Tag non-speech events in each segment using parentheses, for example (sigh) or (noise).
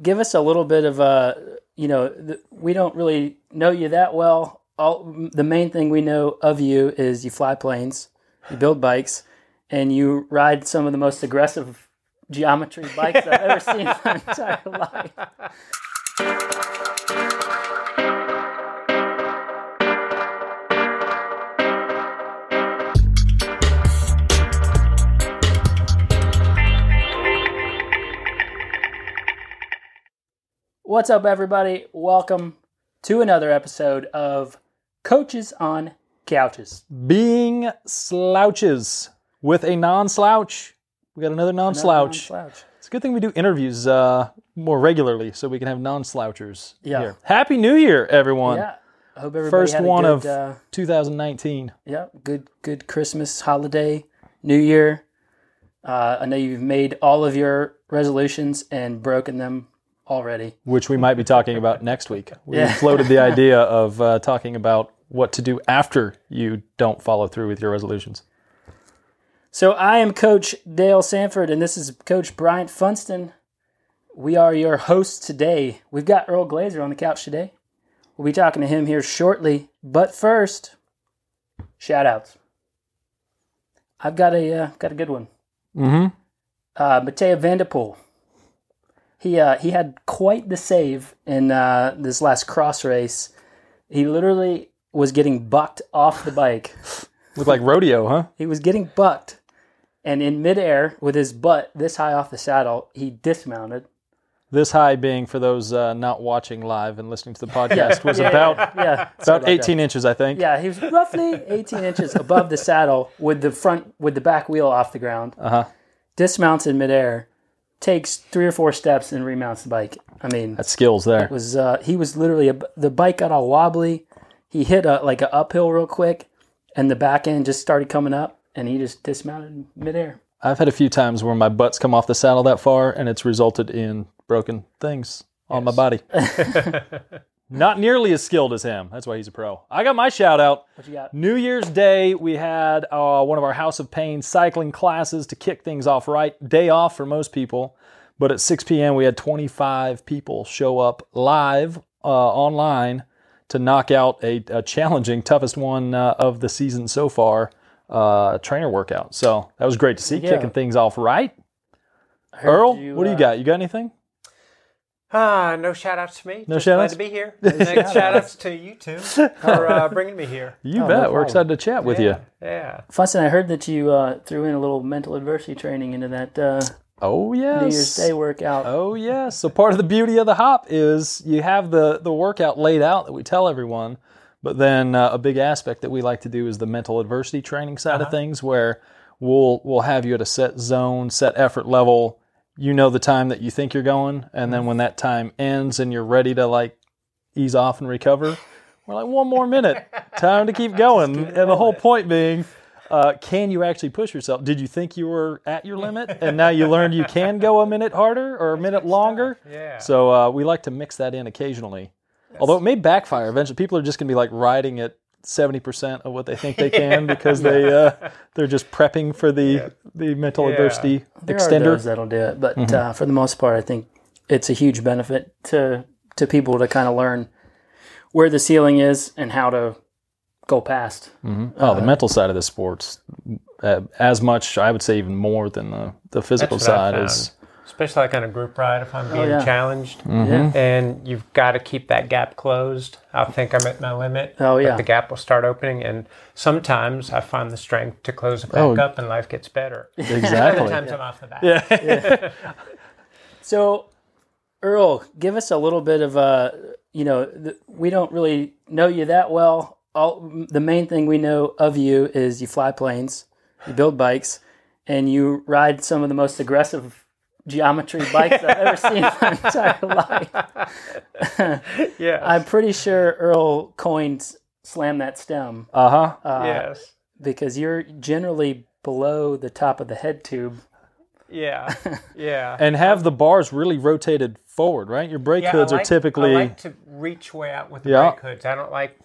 give us a little bit of a, you know, we don't really know you that well. All the main thing we know of you is you fly planes, you build bikes, and you ride some of the most aggressive geometry bikes I've ever seen in my entire life. What's up, everybody? Welcome to another episode of Coaches on Couches. being slouches with a non-slouch. We got another non-slouch. Non-slouch. It's a good thing we do interviews uh, more regularly so we can have non-slouchers Yeah. here. Happy New Year, everyone! Yeah. I hope everybody First had a one good, of uh, 2019. yeah, good good Christmas holiday, New Year. Uh, I know you've made all of your resolutions and broken them already. which we might be talking about next week. (laughs) We Yeah. floated the idea of uh, talking about what to do after you don't follow through with your resolutions. So I am Coach Dale Sanford, and this is Coach Bryant Funston. We are your hosts today. We've got Earl Glazer on the couch today. We'll be talking to him here shortly. But first, shout outs. I've got a uh, got a good one. Mm-hmm. Uh, Mathieu van der Poel. He uh, he had quite the save in uh, this last cross race. He literally was getting bucked off the bike. (laughs) Look like rodeo, huh? He was getting bucked, and in midair, with his butt this high off the saddle, he dismounted. This high being for those uh, not watching live and listening to the (laughs) podcast was (laughs) about Yeah, sorry about 18 inches, I think. Yeah, he was roughly 18 inches above the saddle, with the front with the back wheel off the ground. Uh huh. Dismounts in midair, takes three or four steps, and remounts the bike. I mean, That's skills there. It was uh, he was literally a, the bike got all wobbly. He hit a like an uphill real quick, and the back end just started coming up, and he just dismounted in midair. I've had a few times where my butt's come off the saddle that far and it's resulted in broken things on my body. (laughs) (laughs) Not nearly as skilled as him. That's why he's a pro. I got my shout out. What you got? New Year's Day, we had uh, one of our House of Pain cycling classes to kick things off right. Day off for most people, but at 6 p.m., we had 25 people show up live uh, online to knock out a, a challenging, toughest one uh, of the season so far uh, trainer workout. So that was great to see, Yeah. kicking things off right. Earl, what do you uh, got? You got anything? Ah, no shout outs to me. No Just shout glad outs? to be here. Next shout outs to you two for uh, (laughs) bringing me here. You Oh, no bet. We're problem. excited to chat with you. yeah, yeah. Funston, I heard that you uh, threw in a little mental adversity training into that uh, Oh, yes. New Year's Day workout. Oh yes. So part of the beauty of the hop is you have the the workout laid out that we tell everyone, but then uh, a big aspect that we like to do is the mental adversity training side of things, where we'll we'll have you at a set zone, set effort level. You know the time that you think you're going, and then when that time ends and you're ready to like ease off and recover, we're like one more minute, (laughs) time to keep going. And the whole point being. Uh, can you actually push yourself? Did you think you were at your limit, and now you learned you can go a minute harder or a minute longer? Yeah. So uh, we like to mix that in occasionally. Although it may backfire eventually. People are just going to be like riding at seventy percent of what they think they can (laughs) because they uh, they're just prepping for the the mental Yeah. adversity there are extender. those that'll do it, but uh, for the most part, I think it's a huge benefit to to people to kind of learn where the ceiling is and how to go past. Oh, the mental side of the sports, uh, as much I would say even more than the the physical That's what I side is. Especially like on a group ride if I'm being yeah. challenged. Mm-hmm. And you've got to keep that gap closed. I'll think I'm at my limit. Oh, yeah. But the gap will start opening. And sometimes I find the strength to close it back Oh. up and life gets better. (laughs) Exactly. Other times I'm off the bat. Yeah. (laughs) So, Earl, give us a little bit of a, you know, th- we don't really know you that well. All the main thing we know of you is you fly planes, you build bikes, and you ride some of the most aggressive geometry bikes I've ever seen in my entire life. (laughs) Yes. I'm pretty sure Earl coined "slam that stem" Uh huh. uh, yes. because you're generally below the top of the head tube. Yeah. (laughs) Yeah. And have the bars really rotated forward, right? Your brake Yeah, hoods like- are typically I like to reach way out with the Yeah. brake hoods. I don't like.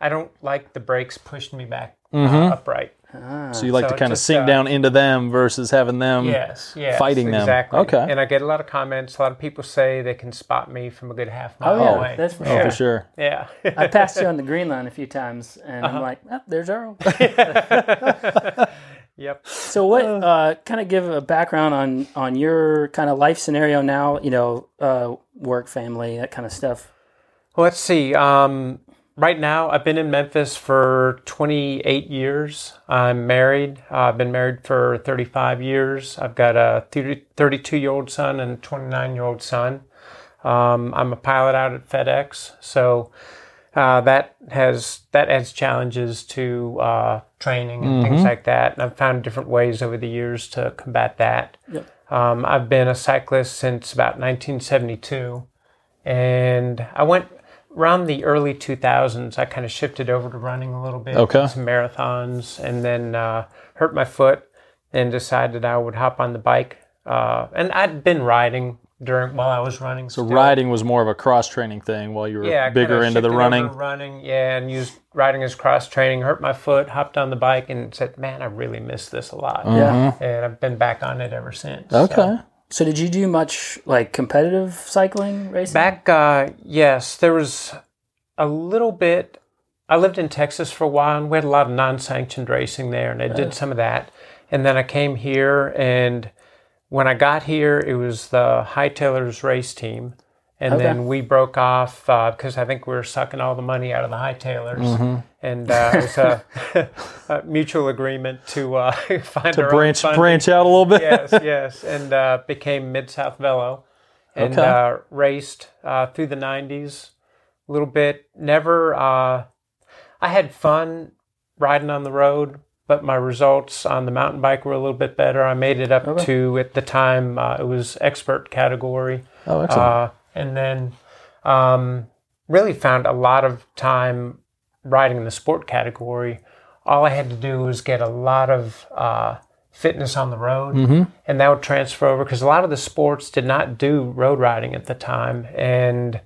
I don't like the brakes pushing me back Mm-hmm. uh, upright. So you like So to kind of sink uh, down into them versus having them. Yes, yes, fighting them. exactly. Okay. And I get a lot of comments. A lot of people say they can spot me from a good half mile Oh, yeah, away. that's for Oh, sure. for sure. yeah. I passed you on the (laughs) green line a few times, and Uh-huh. I'm like, oh, there's Earl. (laughs) yep. So what? Uh, kind of give a background on on your kind of life scenario now. You know, uh, work, family, that kind of stuff. Well, let's see. Um, right now, I've been in Memphis for 28 years. I'm married. Uh, I've been married for 35 years. I've got a 32 year old son and a 29 year old son. Um, I'm a pilot out at FedEx, so uh, that has that adds challenges to uh, training and things like that. And I've found different ways over the years to combat that. Yep. Um, I've been a cyclist since about 1972, and I went around the early 2000s. I kind of shifted over to running a little bit, Okay. some marathons, and then uh, hurt my foot and decided I would hop on the bike. Uh, and I'd been riding during while I was running. So riding was more of a cross training thing while you were yeah, bigger into the running. running, yeah, and used riding as cross training. Hurt my foot, hopped on the bike, and said, "Man, I really miss this a lot." Yeah. and I've been back on it ever since. Okay. So. So did you do much like competitive cycling racing? Back, uh, yes, there was a little bit. I lived in Texas for a while, and we had a lot of non-sanctioned racing there, and I did some of that. And then I came here, and when I got here, it was the Hightailers race team, and Okay. then we broke off because I think we were sucking all the money out of the Hightailers, Mm-hmm. and uh, it was a, (laughs) a mutual agreement to uh, (laughs) find To our branch branch out a little bit. yes, (laughs) yes, and uh, became Mid South Velo, and Okay. uh, raced uh, through the '90s a little bit. Never, uh, I had fun riding on the road, but my results on the mountain bike were a little bit better. I made it up to at the time uh, it was expert category, Oh, excellent. And then um, really found a lot of time riding in the sport category. All I had to do was get a lot of uh, fitness on the road, and that would transfer over because a lot of the sports did not do road riding at the time. And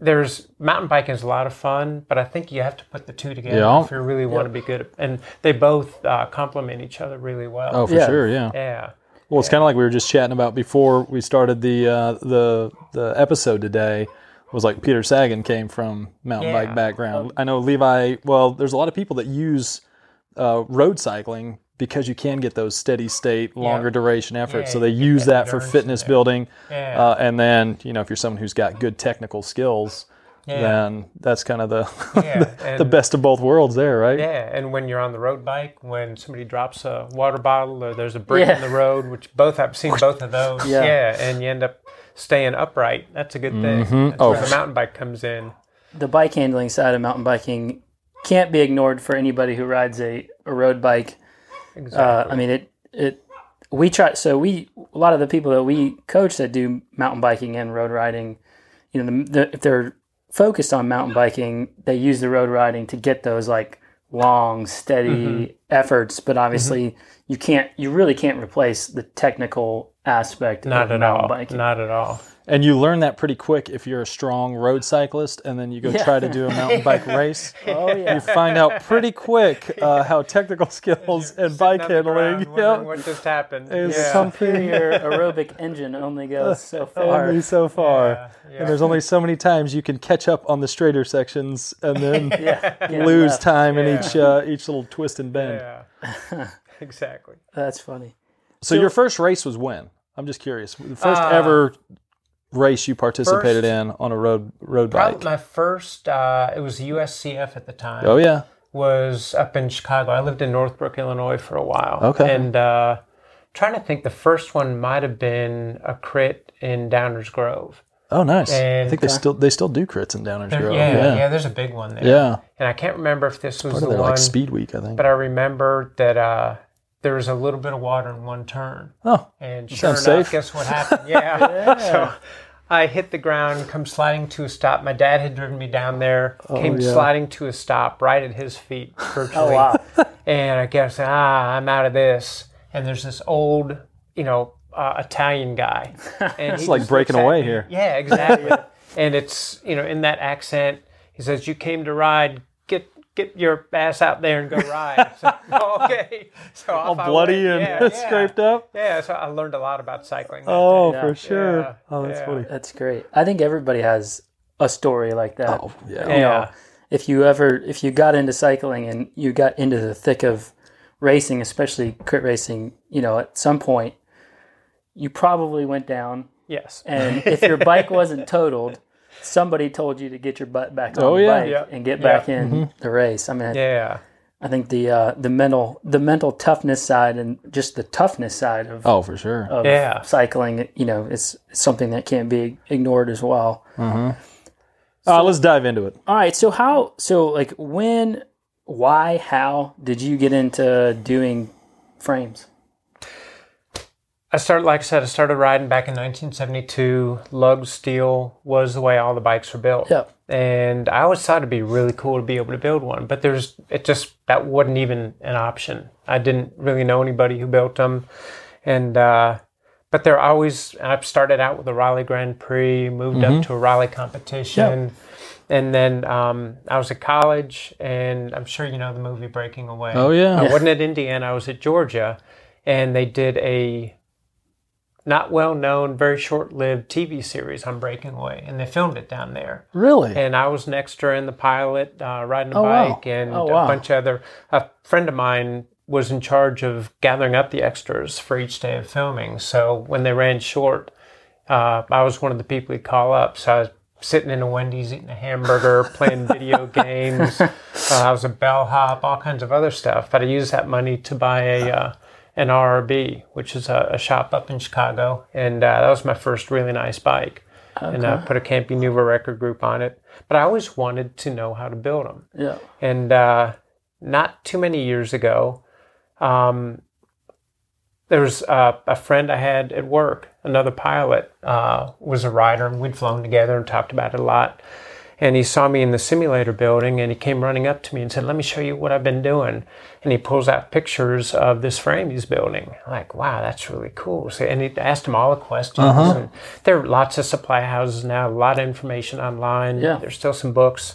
there's mountain biking is a lot of fun, but I think you have to put the two together Yeah. if you really want to be good. And they both uh, complement each other really well. oh, for yeah. sure. Yeah. yeah. Well, it's kind of like we were just chatting about before we started the uh, the the episode today. Was like Peter Sagan came from mountain Yeah. bike background. I know Levi. Well, there's a lot of people that use uh, road cycling because you can get those steady state, longer duration efforts. Yeah, so they use that that for fitness building. Yeah. Uh, and then you know if you're someone who's got good technical skills, Yeah. then that's kind of the (laughs) Yeah, the best of both worlds there, right? Yeah, and when you're on the road bike, when somebody drops a water bottle or there's a brick Yeah. in the road, which both I've seen both of those. Yeah. and you end up staying upright. That's a good thing. That's Oh, where the mountain bike comes in. the bike handling side of mountain biking can't be ignored for anybody who rides a, a road bike. Exactly. Uh, I mean, it it we try. So we a lot of the people that we coach that do mountain biking and road riding, you know, the, the, if they're focused on mountain biking, they use the road riding to get those like long, steady Mm-hmm. efforts. But obviously, you can't. You really can't replace the technical aspect Not of at mountain all. biking. Not at all. And you learn that pretty quick if you're a strong road cyclist, and then you go Yeah. try to do a mountain bike (laughs) race. oh yeah. You find out pretty quick uh, how technical (laughs) skills and bike Sitting on the ground handling wondering yeah, What just happened? is yeah. something Your (laughs) aerobic engine only goes so far. only so far. Yeah, yeah. And there's only so many times you can catch up on the straighter sections and then Yeah, yeah, lose left. time in each uh, each little twist and bend. Yeah. exactly. That's funny. So, your first race was when? I'm just curious. The first Uh, ever race you participated first- in on a road road Probably bike. my first. Uh, it was USCF at the time. Oh yeah. was up in Chicago. I lived in Northbrook, Illinois for a while. Okay. And uh, trying to think, the first one might have been a crit in Downers Grove. Oh nice. I think they still they still do crits in Downers Grove. yeah, yeah, yeah. there's a big one there. Yeah. And I can't remember if this was Part the of their one, like speed week, I think. but I remember that uh, there was a little bit of water in one turn. oh, And sure enough, safe. guess what happened? (laughs) Yeah. So I hit the ground, come sliding to a stop. My dad had driven me down there, came Oh, yeah. sliding to a stop right at his feet, (laughs) virtually. Oh wow. and I guess ah, I'm out of this. And there's this old, you know, uh, Italian guy, (laughs) and It's like breaking away me. here. Yeah, exactly. and it's you know in that accent, he says, "You came to ride. Get get your ass out there and go ride. So, (laughs) okay. So All off bloody went. and Yeah, yeah. scraped up. Yeah, so I learned a lot about cycling. Oh, Yeah. for sure. Yeah, Oh, that's yeah. funny. That's great. I think everybody has a story like that. Oh, yeah. day. you know, if you ever if you got into cycling and you got into the thick of racing, especially crit racing, you know, at some point you probably went down Yes. and (laughs) if your bike wasn't totaled, somebody told you to get your butt back on Oh, the yeah. bike Yeah. and get Yeah. back in the race. I mean, Yeah. I think the uh, the mental the mental toughness side and just the toughness side of, Oh, for sure. of Yeah. cycling, you know, is something that can't be ignored as well. Uh, let's dive into it. All right, so how so like when why how did you get into doing frames? I started, like I said, I started riding back in 1972. Lug steel was the way all the bikes were built. Yep. And I always thought it'd be really cool to be able to build one, but there's it just that wasn't even an option. I didn't really know anybody who built them, and uh, but they're always. I've started out with a Raleigh Grand Prix, moved up to a Raleigh competition, and then um, I was at college, and I'm sure you know the movie Breaking Away. Oh, yeah. I wasn't at Indiana. I was at Georgia, and they did a not well known, very short lived TV series on Breaking Away, and they filmed it down there. Really? And I was an extra in the pilot, uh, riding a Oh, wow. bike, and Oh, wow. a bunch of other. A friend of mine was in charge of gathering up the extras for each day of filming. So when they ran short, uh, I was one of the people he'd call up. So I was sitting in a Wendy's eating a hamburger, (laughs) playing video games. Uh, I was a bellhop, all kinds of other stuff. But I used that money to buy a uh, an RRB, which is a, a shop up in Chicago, and uh, that was my first really nice bike. And I put a Campy Nuovo record group on it. But I always wanted to know how to build them. Yeah. And uh, not too many years ago, um, there was uh, a friend I had at work, another pilot, uh, was a rider, and we'd flown together and talked about it a lot. And he saw me in the simulator building, and he came running up to me and said, "Let me show you what I've been doing." And he pulls out pictures of this frame he's building. Like, wow, that's really cool. So, and he asked him all the questions. Uh And there are lots of supply houses now, a lot of information online. Yeah. There's still some books.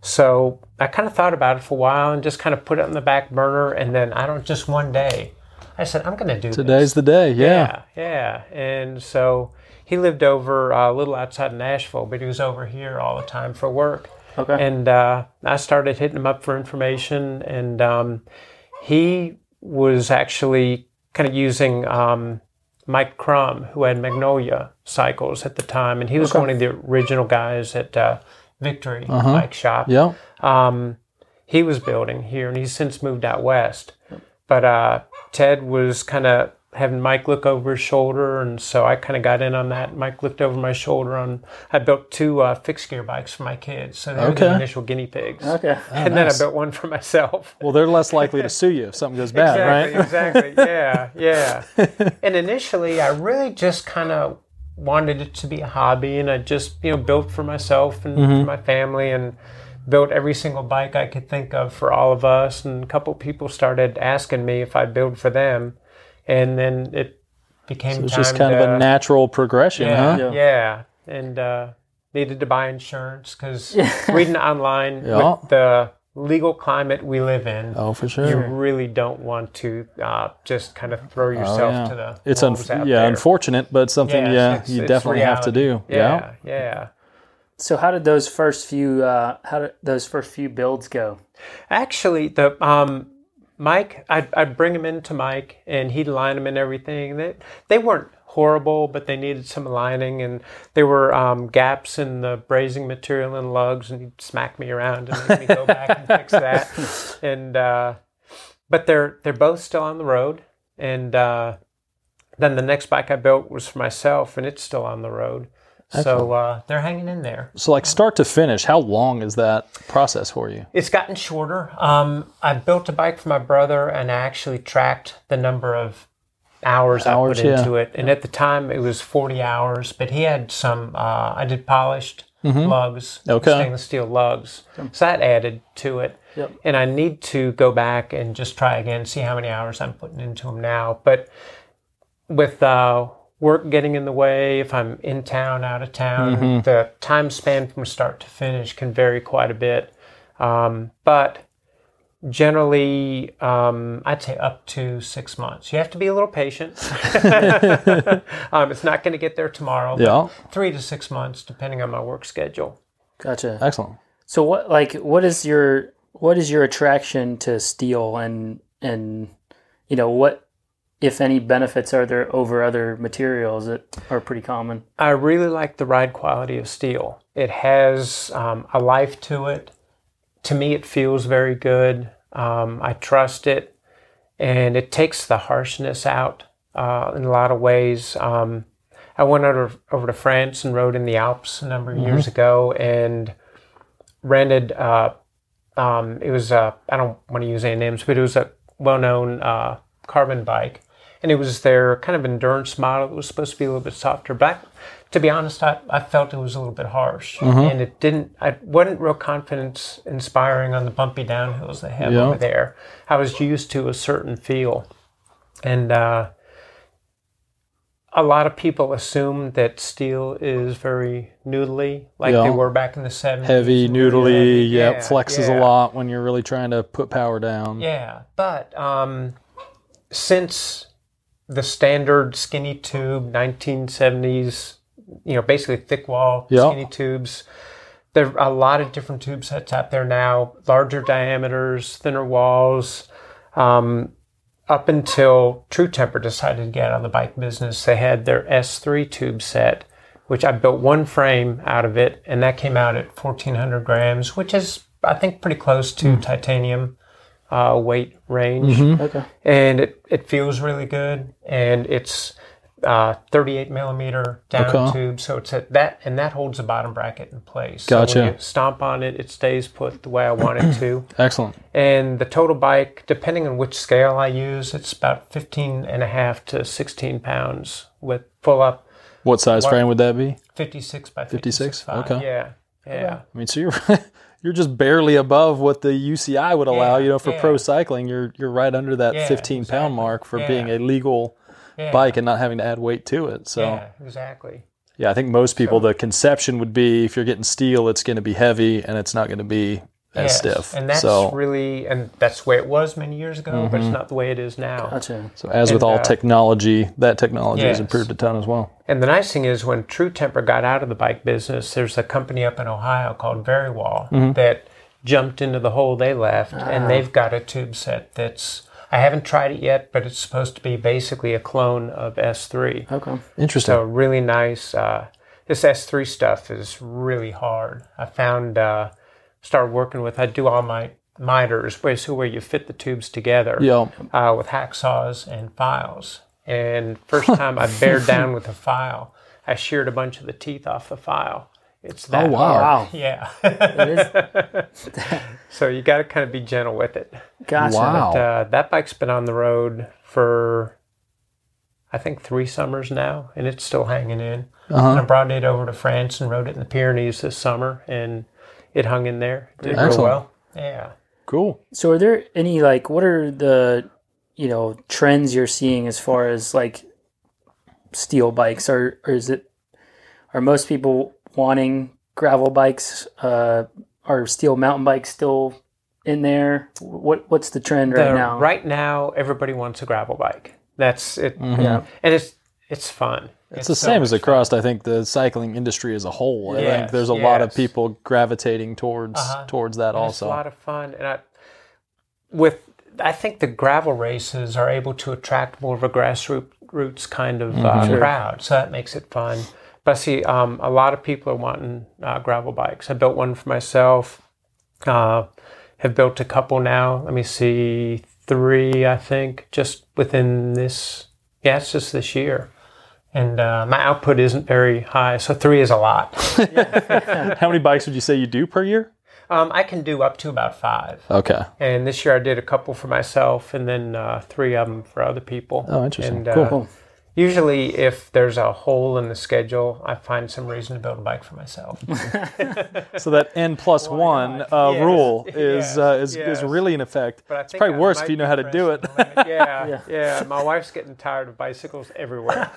So I kind of thought about it for a while and just kind of put it on the back burner. And then I don't just one day, I said, I'm going to do this. Today's the day. Yeah. Yeah, yeah. And so he lived over uh, a little outside of Nashville, but he was over here all the time for work. Okay. And uh, I started hitting him up for information, and um, he was actually kind of using um, Mike Crum, who had Magnolia cycles at the time, and he was one of the original guys at uh, Victory Bike Shop Yeah. um, he was building here, and he's since moved out west. But uh, Ted was kind of having Mike look over his shoulder, and so I kind of got in on that. Mike looked over my shoulder on. I built two uh, fixed gear bikes for my kids, so they were Okay. the initial guinea pigs. Okay. and then I built one for myself. Well, they're less likely to (laughs) sue you if something goes bad, right? Exactly, exactly. (laughs) Yeah, yeah. (laughs) and initially, I really just kind of wanted it to be a hobby, and I just you know built for myself and Mm-hmm. for my family, and built every single bike I could think of for all of us. And a couple people started asking me if I'd build for them, and then it became It's time just kind to, of a natural progression, yeah, huh? Yeah. yeah, and uh, needed to buy insurance because reading online (laughs) Yeah. with the legal climate we live in Oh, for sure. you really don't want to uh, just kind of throw Oh, yourself yeah. to the It's un- out yeah, there. unfortunate, but something Yeah, yeah, it's- you it's definitely have to do. Yeah. yeah, yeah. So how did those first few uh, how did those first few builds go? Actually, the um, Mike, I'd, I'd bring him into Mike, and he'd line them and everything. They they weren't horrible, but they needed some lining, and there were um, gaps in the brazing material and lugs, and he'd smack me around and make me go back and fix that. (laughs) And uh, but they're they're both still on the road, and uh, then the next bike I built was for myself, and it's still on the road. So uh, they're hanging in there. So, like start to finish, how long is that process for you? It's gotten shorter. Um, I built a bike for my brother, and I actually tracked the number of hours, Hours, I put yeah. into it. And at the time, it was forty hours. But he had some. Uh, I did polished lugs, Mm-hmm. Okay. stainless steel lugs. So that added to it. Yep. And I need to go back and just try again, see how many hours I'm putting into them now. But with uh, work getting in the way, if I'm in town, out of town, Mm-hmm. the time span from start to finish can vary quite a bit. Um, but generally, um, I'd say up to six months. You have to be a little patient. (laughs) um, it's not going to get there tomorrow. Yeah. Three to six months, depending on my work schedule. Gotcha. Excellent. So what like what is your what is your attraction to steel and and you know what if any benefits are there over other materials that are pretty common? I really like the ride quality of steel. It has um, a life to it. To me, it feels very good. Um, I trust it, and it takes the harshness out uh, in a lot of ways. Um, I went over over to France and rode in the Alps a number of years ago, and rented. Uh, um, it was uh, I don't want to use any names, but it was a well-known uh, carbon bike, and it was their kind of endurance model. It was supposed to be a little bit softer, but I- to be honest, I, I felt it was a little bit harsh, and it didn't. I wasn't real confidence inspiring on the bumpy downhills they have Yeah. over there. I was used to a certain feel, and uh, a lot of people assume that steel is very noodly, like Yeah. they were back in the seventies. Heavy, noodly, yep, Yeah, flexes yeah. a lot when you're really trying to put power down. Yeah, but um, since the standard skinny tube 1970s, you know, basically thick wall Yeah. skinny tubes, there are a lot of different tube sets out there now, larger diameters, thinner walls. Um, up until True Temper decided to get out of the bike business, they had their S3 tube set, which I built one frame out of it, and that came out at 1400 grams, which is, I think, pretty close to titanium uh, weight range. Okay. And it, it feels really good, and it's uh, 38 millimeter down Okay. tube, so it's at that, and that holds the bottom bracket in place. Gotcha. So when you stomp on it, it stays put the way I want it to. (clears throat) Excellent. And the total bike, depending on which scale I use, it's about 15 and a half to 16 pounds with full up What size What- frame would that be? 56 by 56? 56. Okay. Yeah. Yeah. I mean, so you're (laughs) you're just barely above what the UCI would allow. Yeah, you know, for yeah. pro cycling, you're you're right under that Yeah, 15 exactly. pound mark for being a legal bike and not having to add weight to it. So Yeah, exactly. Yeah, I think most people, the conception would be if you're getting steel, it's going to be heavy and it's not going to be as Yes, stiff. And that's so, Mm-hmm. really, and that's the way it was many years ago, but it's not the way it is now. Gotcha. so as with all uh, technology, that technology has improved a ton as well. And the nice thing is, when True Temper got out of the bike business, there's a company up in Ohio called Verywall Mm-hmm. that jumped into the hole they left, and they've got a tube set that's. I haven't tried it yet, but it's supposed to be basically a clone of S3. Okay. Interesting. So really nice. Uh, this S3 stuff is really hard. I found uh, started working with. I do all my miters, basically where you fit the tubes together yeah. uh, with hacksaws and files. And first (laughs) time I bared down with a file, I sheared a bunch of the teeth off the file. It's that Oh, wow. hard. Wow. Yeah. It is. (laughs) so you got to kind of be gentle with it. Gotcha. Wow. But, uh, that bike's been on the road for, I think, three summers now, and it's still hanging in. Uh-huh. And I brought it over to France and rode it in the Pyrenees this summer, and it hung in there. Did real well. Yeah. Cool. So are there any like what are the you know trends you're seeing as far as like steel bikes or, or is it are most people wanting gravel bikes uh are steel mountain bikes still in there what what's the trend right The- now Right now, everybody wants a gravel bike. That's it. yeah And it's it's fun. It's the same as across, I think, the cycling industry as a whole. I think there's a lot of people gravitating towards Uh-huh. towards that And It's a lot of fun, and I, with I think the gravel races are able to attract more of a grassroots kind of uh, Sure. crowd, so that makes it fun. But see um, a lot of people are wanting uh, gravel bikes. I built one for myself. Uh, have built a couple now. Let me see, three I think, just within this. Yeah, it's just this year. And uh, my output isn't very high, so three is a lot. (laughs) (laughs) How many bikes would you say you do per year? Um, I can do up to about five. Okay. And this year I did a couple for myself and then uh, three of them for other people. Oh, interesting. And, uh, Cool. Cool Usually, if there's a hole in the schedule, I find some reason to build a bike for myself. (laughs) So that n plus one uh, Yes, rule (laughs) is yes, uh, is, yes. is really in effect. But I It's probably I worse if you know how to do it. pressing the limit. (laughs) Yeah, Yeah. yeah, My wife's getting tired of bicycles everywhere.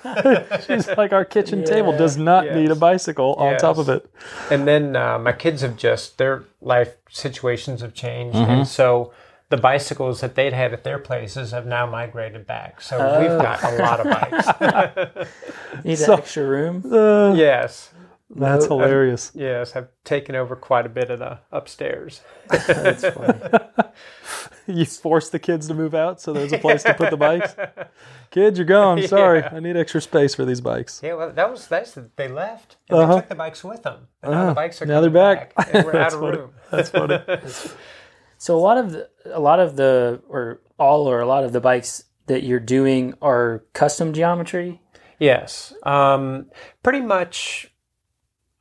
She's like our kitchen table does not Yes. need a bicycle on top of it. and then uh, my kids have just their life situations have changed, Mm-hmm. and so the bicycles that they'd had at their places have now migrated back. So we've got a lot of bikes. (laughs) Need So- extra room. Uh, yes. That's hilarious. Yes, I've taken over quite a bit of the upstairs. That's funny. (laughs) You force the kids to move out so there's a place to put the bikes. (laughs) Kids, you're gone. Sorry, Yeah. I need extra space for these bikes. Yeah, well, that was that's the, they left and Uh-huh. they took the bikes with them. And now Uh-huh. the bikes are Now they're coming back. and we're out of funny. room. That's funny. So a lot of the, a lot of the or all or a lot of the bikes that you're doing are custom geometry. Yes. Um, pretty much,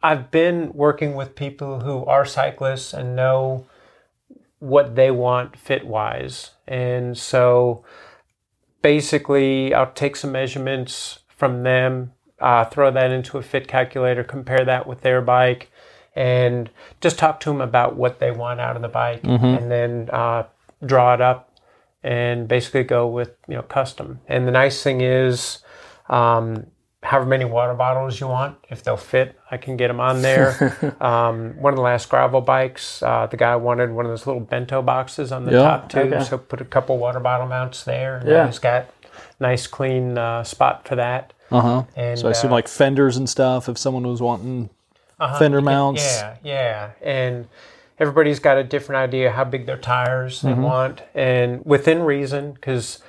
I've been working with people who are cyclists and know what they want fit wise. And so basically, I'll take some measurements from them, uh, throw that into a fit calculator, compare that with their bike, and just talk to them about what they want out of the bike, and then uh, draw it up and basically go with you know custom. And the nice thing is, um, however many water bottles you want, if they'll fit, I can get them on there. (laughs) um, one of the last gravel bikes, uh, the guy wanted one of those little bento boxes on the Yeah, top too, okay. so put a couple water bottle mounts there. And Yeah. he's got nice clean uh, spot for that. Uh huh. And So I assume uh, like fenders and stuff. If someone was wanting uh-huh, fender mounts. Yeah, yeah. And everybody's got a different idea how big their tires Mm-hmm. they want, and within reason, because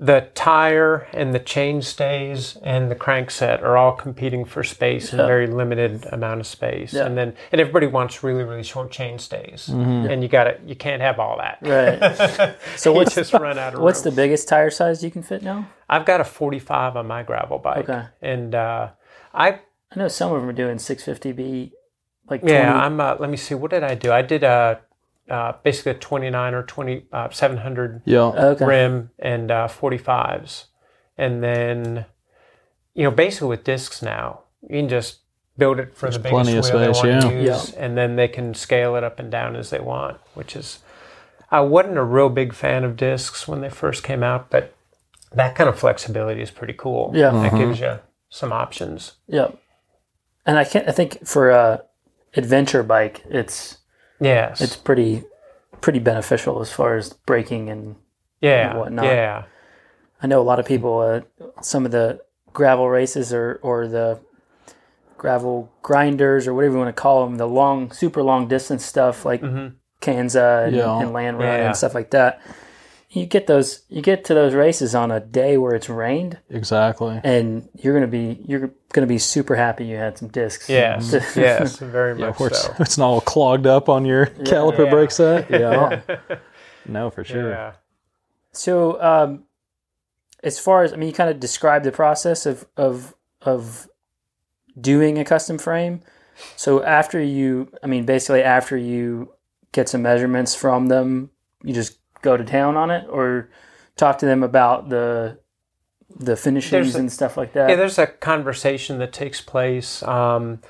the tire and the chain stays and the crankset are all competing for space in a very limited amount of space. Yeah. And then and everybody wants really really short chain stays, Mm-hmm. and you got to you can't have all that. Right. (laughs) So what's just run out of what's the biggest tire size you can fit now? I've got a 45 on my gravel bike, Okay. and uh, I I know some of them are doing 650B, like 20. Yeah, I'm. Uh, let me see. What did I do? I did a uh, basically a 29 or 20 uh, 700 yeah. okay. rim and uh, 45s, and then you know basically with discs now you can just build it for the biggest plenty wheel of they space, want to yeah. and then they can scale it up and down as they want. Which is I wasn't a real big fan of discs when they first came out, but that kind of flexibility is pretty cool. Yeah. that Mm-hmm. gives you some options. Yeah. And I can't. I think for a adventure bike, it's Yes. it's pretty pretty beneficial as far as braking and yeah. and whatnot. Yeah. I know a lot of people. Uh, some of the gravel races or or the gravel grinders or whatever you want to call them, the long, super long distance stuff like Kanza and, Yeah. and Land Run Mm-hmm. Yeah. and stuff like that. You get those. You get to those races on a day where it's rained, Exactly. and you're gonna be you're gonna be super happy you had some discs. Yes, (laughs) yes, very Yeah, much where (laughs) it's, so. it's not all clogged up on your caliper Yeah. brake set. (laughs) yeah. No, for sure. Yeah. So, um, as far as I mean, you kind of described the process of of of doing a custom frame. So after you, I mean, basically after you get some measurements from them, you just go to town on it, or talk to them about the the finishings a- and stuff like that. Yeah, there's a conversation that takes place. Um,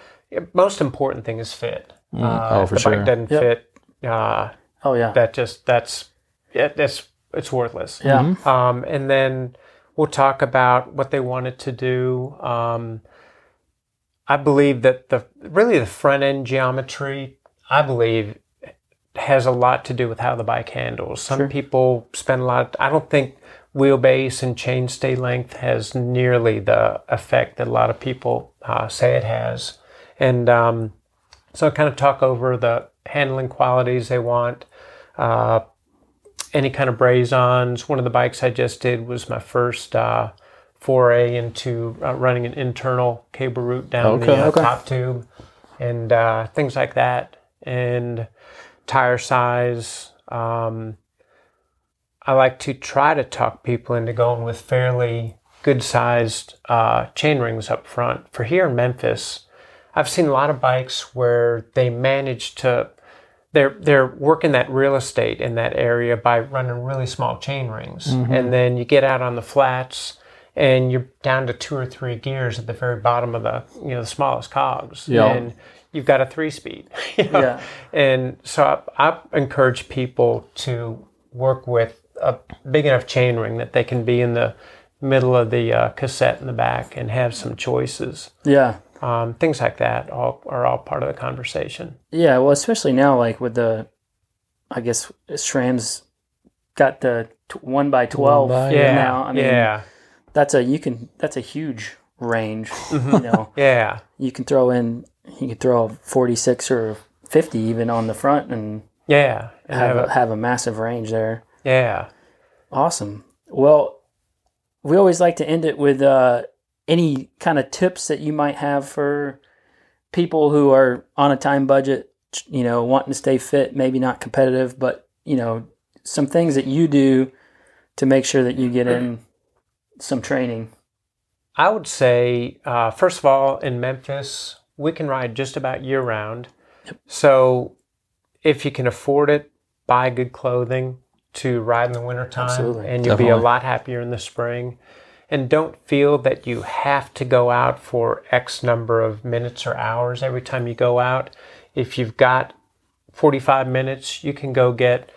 most important thing is fit. Uh, Oh, if for the sure. bike doesn't Yep. fit, uh, oh yeah, that just that's it, that's it's worthless. yeah, Um, and then we'll talk about what they wanted to do. Um, I believe that the really the front end geometry, I believe, has a lot to do with how the bike handles. Some people spend a lot. I don't think wheelbase and chainstay length has nearly the effect that a lot of people uh, say it has. And um, so I kind of talk over the handling qualities they want. Uh, any kind of braze-ons. One of the bikes I just did was my first uh, foray into uh, running an internal cable route down Okay. the uh, Okay. top tube and uh, things like that. And tire size. Um, I like to try to talk people into going with fairly good sized uh, chain rings up front. For here in Memphis, I've seen a lot of bikes where they manage to they're they're working that real estate in that area by running really small chain rings, and then you get out on the flats and you're down to two or three gears at the very bottom of the you know the smallest cogs, Yeah. and you've got a three speed. (laughs) you know? Yeah. And so I, I encourage people to work with a big enough chain ring that they can be in the middle of the uh, cassette in the back and have some choices. yeah. Um, things like that all are all part of the conversation. Yeah, well, especially now, like with the, I guess SRAM's got the t- one by twelve Yeah. now. I mean, yeah. that's a you can that's a huge range. (laughs) You know, Yeah. you can throw in you can throw a forty six or fifty even on the front and Yeah. And have have a, a- have a massive range there. yeah. Awesome. Well, we always like to end it with uh, any kind of tips that you might have for people who are on a time budget, you know, wanting to stay fit, maybe not competitive, but, you know, some things that you do to make sure that you get in some training. I would say, uh, first of all, in Memphis, we can ride just about year round. So if you can afford it, buy good clothing to ride in the wintertime, Absolutely. and you'll be a lot happier in the spring. And don't feel that you have to go out for X number of minutes or hours every time you go out. If you've got 45 minutes, you can go get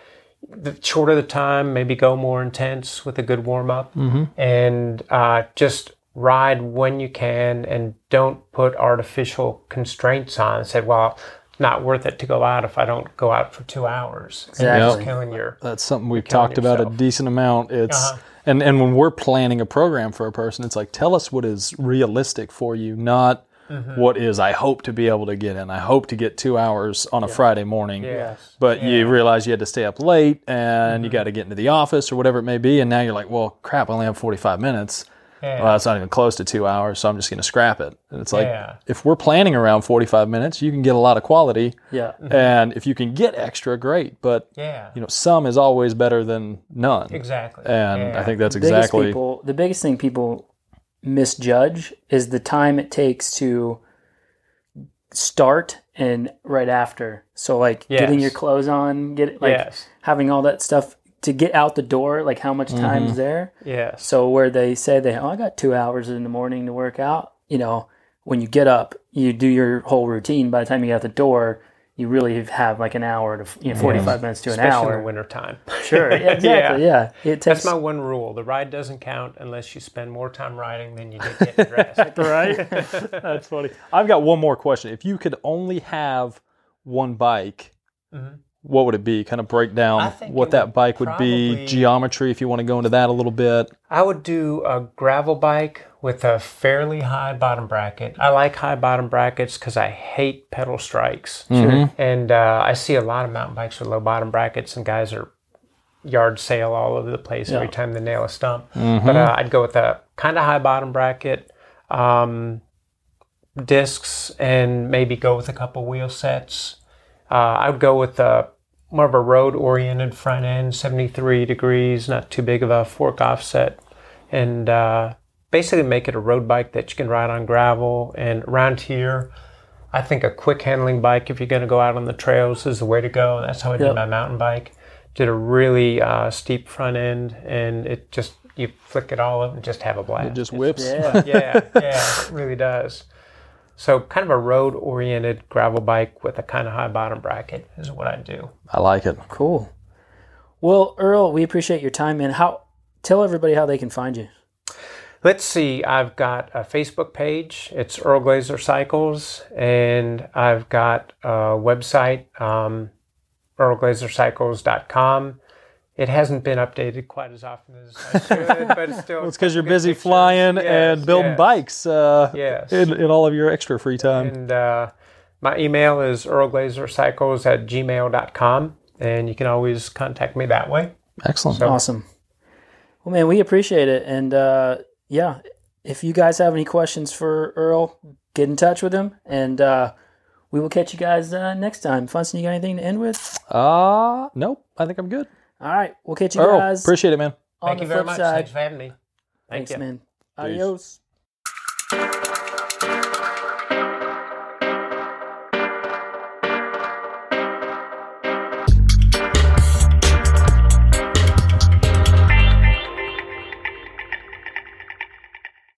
the shorter the time, maybe go more intense with a good warm up, and uh, just ride when you can, and don't put artificial constraints on. And say, well, not worth it to go out if I don't go out for two hours. And you're Exactly. killing your That's something we've killing talked about a decent amount. It's Uh-huh. and and when we're planning a program for a person, it's like tell us what is realistic for you, not Mm-hmm. what is I hope to be able to get in. I hope to get two hours on a Friday morning. yes. But you realize you had to stay up late and you Mm-hmm. got to get into the office or whatever it may be, and now you're like, well, crap, I only have 45 minutes. Yeah. Well, that's not even close to two hours, so I'm just going to scrap it. And it's like, Yeah. if we're planning around 45 minutes, you can get a lot of quality. Yeah. Mm-hmm. And if you can get extra, great. But yeah. you know, some is always better than none. Exactly. And Yeah. I think that's biggest exactly people the biggest thing people misjudge is the time it takes to start and right after so like getting your clothes on get like Yes. having all that stuff to get out the door like how much Mm-hmm. time's there Yeah. so where they say they oh i got two hours in the morning to work out you know when you get up you do your whole routine by the time you get out the door you really have like an hour to you know 45 minutes to an Especially in the hour wintertime. (laughs) sure (laughs) yeah, exactly yeah, it takes That's my one rule. The ride doesn't count unless you spend more time riding than you did getting dressed. (laughs) right. That's funny. I've got one more question. If you could only have one bike, what would it be? Kind of break down what that would bike would be, geometry, if you want to go into that a little bit. I would do a gravel bike with a fairly high bottom bracket. I like high bottom brackets because I hate pedal strikes. And uh, I see a lot of mountain bikes with low bottom brackets, and guys are yard sale all over the place every time they nail a stump. But uh, I'd go with a kind of high bottom bracket, um, discs, and maybe go with a couple wheel sets. Uh, I would go with a more of a road oriented front end, 73 degrees, not too big of a fork offset, and uh, basically make it a road bike that you can ride on gravel. And around here, I think a quick handling bike, if you're going to go out on the trails, is the way to go. That's how I Yep. did my mountain bike. Did a really uh, steep front end, and it just you flick it all up and just have a blast. It just It's- whips. yeah yeah, yeah, (laughs) it really does. So kind of a road oriented gravel bike with a kind of high bottom bracket is what I do. I like it. Cool. Well, Earl, we appreciate your time, man. How tell everybody how they can find you. Let's see, I've got a Facebook page. It's Earl Glazer Cycles, and I've got a website, um, earlglazercycles.com. It hasn't been updated quite as often as I should, but it's (laughs) still. It's because you're busy pictures. flying Yes, and building yes. bikes uh, Yes. in, in all of your extra free time. And uh, my email is earlglazercycles at gmail.com, and you can always contact me that way. Excellent. Awesome. Well, man, we appreciate it, and uh, yeah, if you guys have any questions for Earl, get in touch with him, and uh, we will catch you guys uh, next time. Funston, you got anything to end with? Uh, nope. I think I'm good. All right, we'll catch you Earl, guys appreciate it, man. on Thank the you very flip much. side. Thanks for having me. Thank Thanks, you. man. Adios.